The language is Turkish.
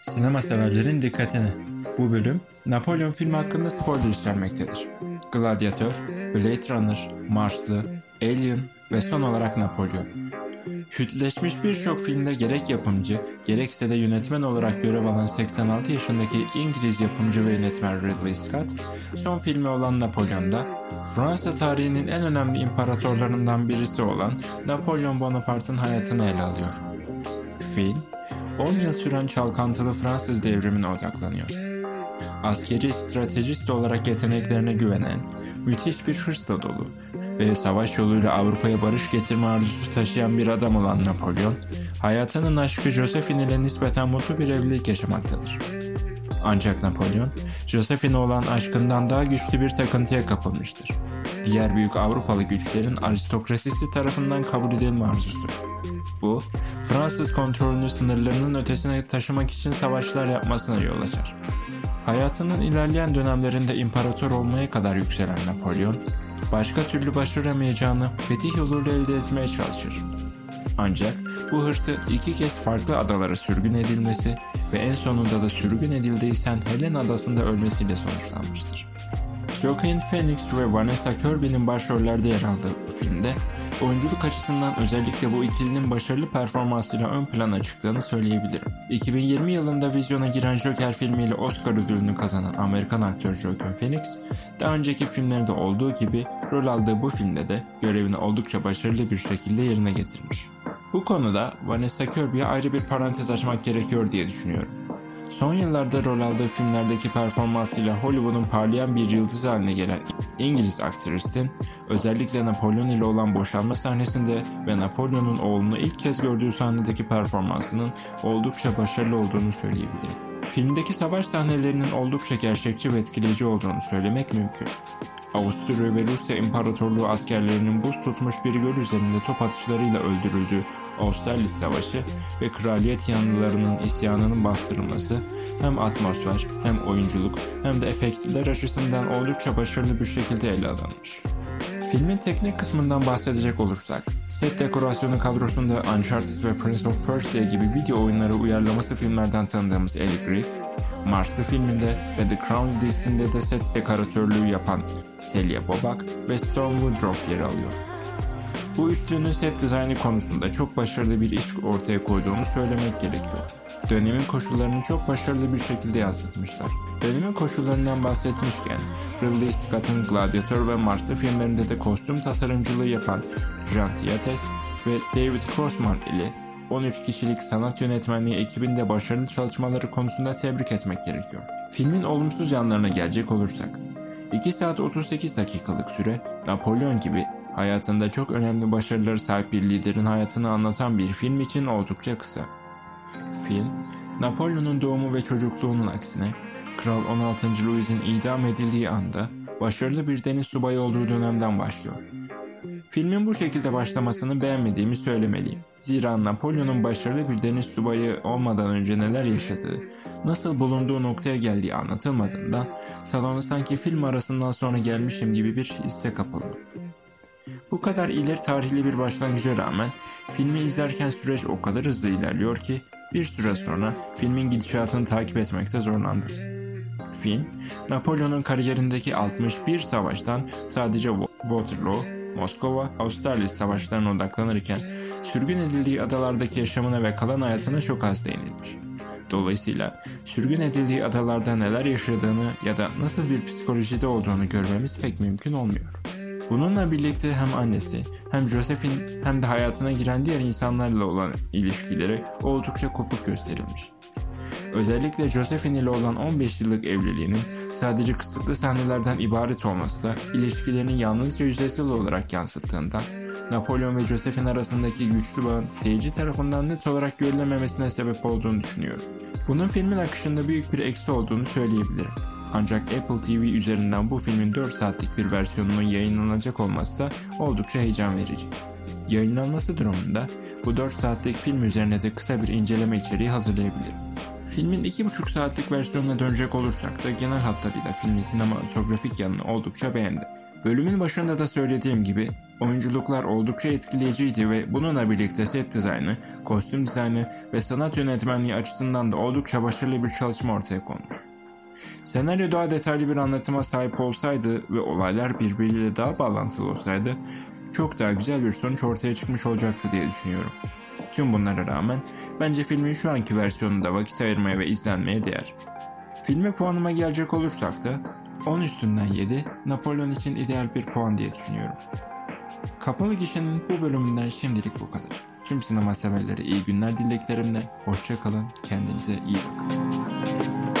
Sinema severlerin dikkatini. Bu bölüm Napolyon filmi hakkında spoiler içermektedir. Gladiator, Blade Runner, Marslı, Alien ve son olarak Napolyon. Kültleşmiş birçok filmde gerek yapımcı, gerekse de yönetmen olarak görev alan 86 yaşındaki İngiliz yapımcı ve yönetmen Ridley Scott, son filmi olan Napolyon'da Fransa tarihinin en önemli imparatorlarından birisi olan Napolyon Bonaparte'ın hayatını ele alıyor. Film, 10 yıl süren çalkantılı Fransız devrimine odaklanıyor. Askeri stratejist olarak yeteneklerine güvenen, müthiş bir hırsla dolu ve savaş yoluyla Avrupa'ya barış getirme arzusu taşıyan bir adam olan Napolyon, hayatının aşkı Josephine ile nispeten mutlu bir evlilik yaşamaktadır. Ancak Napolyon, Josephine olan aşkından daha güçlü bir takıntıya kapılmıştır. Diğer büyük Avrupalı güçlerin aristokrasisi tarafından kabul edilme arzusu. Bu, Fransız kontrolünü sınırlarının ötesine taşımak için savaşlar yapmasına yol açar. Hayatının ilerleyen dönemlerinde imparator olmaya kadar yükselen Napolyon, başka türlü başaramayacağını fetih yoluyla elde etmeye çalışır. Ancak bu hırsı iki kez farklı adalara sürgün edilmesi ve en sonunda da sürgün edildiysen Helen adasında ölmesiyle sonuçlanmıştır. Joaquin Phoenix ve Vanessa Kirby'nin başrollerde yer aldığı bu filmde oyunculuk açısından özellikle bu ikilinin başarılı performansıyla ön plana çıktığını söyleyebilirim. 2020 yılında vizyona giren Joker filmiyle Oscar ödülünü kazanan Amerikan aktör Joaquin Phoenix, daha önceki filmlerde olduğu gibi rol aldığı bu filmde de görevini oldukça başarılı bir şekilde yerine getirmiş. Bu konuda Vanessa Kirby'ye ayrı bir parantez açmak gerekiyor diye düşünüyorum. Son yıllarda rol aldığı filmlerdeki performansıyla Hollywood'un parlayan bir yıldızı haline gelen İngiliz aktristin özellikle Napolyon ile olan boşanma sahnesinde ve Napolyon'un oğlunu ilk kez gördüğü sahnedeki performansının oldukça başarılı olduğunu söyleyebilirim. Filmdeki savaş sahnelerinin oldukça gerçekçi ve etkileyici olduğunu söylemek mümkün. Avusturya ve Rusya İmparatorluğu askerlerinin buz tutmuş bir göl üzerinde top atışlarıyla öldürüldüğü Austerlitz Savaşı ve kraliyet yanlılarının isyanının bastırılması hem atmosfer hem oyunculuk hem de efektler açısından oldukça başarılı bir şekilde ele alınmış. Filmin teknik kısmından bahsedecek olursak, set dekorasyonu kadrosunda Uncharted ve Prince of Persia gibi video oyunları uyarlaması filmlerden tanıdığımız Ellie Griff, Marslı filminde ve The Crown dizisinde de set dekoratörlüğü yapan Celia Bobak ve Storm Woodruff yer alıyor. Bu üçlünün set dizaynı konusunda çok başarılı bir iş ortaya koyduğunu söylemek gerekiyor. Dönemin koşullarını çok başarılı bir şekilde yansıtmışlar. Dönemin koşullarından bahsetmişken, Ridley Scott'ın Gladiator ve Marslı filmlerinde de kostüm tasarımcılığı yapan Jean Thiates ve David Crossman ile 13 kişilik sanat yönetmenliği ekibinde başarılı çalışmaları konusunda tebrik etmek gerekiyor. Filmin olumsuz yanlarına gelecek olursak, 2 saat 38 dakikalık süre Napolyon gibi hayatında çok önemli başarıları sahip bir liderin hayatını anlatan bir film için oldukça kısa. Film, Napolyon'un doğumu ve çocukluğunun aksine Kral 16. Louis'in idam edildiği anda başarılı bir deniz subayı olduğu dönemden başlıyor. Filmin bu şekilde başlamasını beğenmediğimi söylemeliyim. Zira Napolyon'un başarılı bir deniz subayı olmadan önce neler yaşadığı, nasıl bulunduğu noktaya geldiği anlatılmadığından salonu sanki film arasından sonra gelmişim gibi bir hisse kapıldım. Bu kadar ileri tarihli bir başlangıca rağmen filmi izlerken süreç o kadar hızlı ilerliyor ki bir süre sonra filmin gidişatını takip etmekte zorlandım. Film, Napolyon'un kariyerindeki 61 savaştan sadece Waterloo, Moskova, Austerlitz savaşlarına odaklanırken sürgün edildiği adalardaki yaşamına ve kalan hayatına çok az değinilmiş. Dolayısıyla sürgün edildiği adalarda neler yaşadığını ya da nasıl bir psikolojide olduğunu görmemiz pek mümkün olmuyor. Bununla birlikte hem annesi hem Josephine hem de hayatına giren diğer insanlarla olan ilişkileri oldukça kopuk gösterilmiş. Özellikle Josephine ile olan 15 yıllık evliliğinin sadece kısıtlı sahnelerden ibaret olması da ilişkilerini yalnızca yüzeysel olarak yansıttığından Napolyon ve Josephine arasındaki güçlü bağın seyirci tarafından net olarak görülememesine sebep olduğunu düşünüyorum. Bunun filmin akışında büyük bir eksi olduğunu söyleyebilirim. Ancak Apple TV üzerinden bu filmin 4 saatlik bir versiyonunun yayınlanacak olması da oldukça heyecan verici. Yayınlanması durumunda bu 4 saatlik film üzerine de kısa bir inceleme içeriği hazırlayabilirim. Filmin 2,5 saatlik versiyonuna dönecek olursak da genel hatlarıyla filmin sinematografik yanını oldukça beğendim. Bölümün başında da söylediğim gibi oyunculuklar oldukça etkileyiciydi ve bununla birlikte set dizaynı, kostüm dizaynı ve sanat yönetmenliği açısından da oldukça başarılı bir çalışma ortaya konmuş. Senaryo daha detaylı bir anlatıma sahip olsaydı ve olaylar birbiriyle daha bağlantılı olsaydı çok daha güzel bir sonuç ortaya çıkmış olacaktı diye düşünüyorum. Tüm bunlara rağmen bence filmin şu anki versiyonunda vakit ayırmaya ve izlenmeye değer. Filme puanıma gelecek olursak da 10 üstünden 7 Napolyon için ideal bir puan diye düşünüyorum. Kapalı Gişe'nin bu bölümünden şimdilik bu kadar. Tüm sinema severlere iyi günler dileklerimle. Hoşçakalın, kendinize iyi bakın.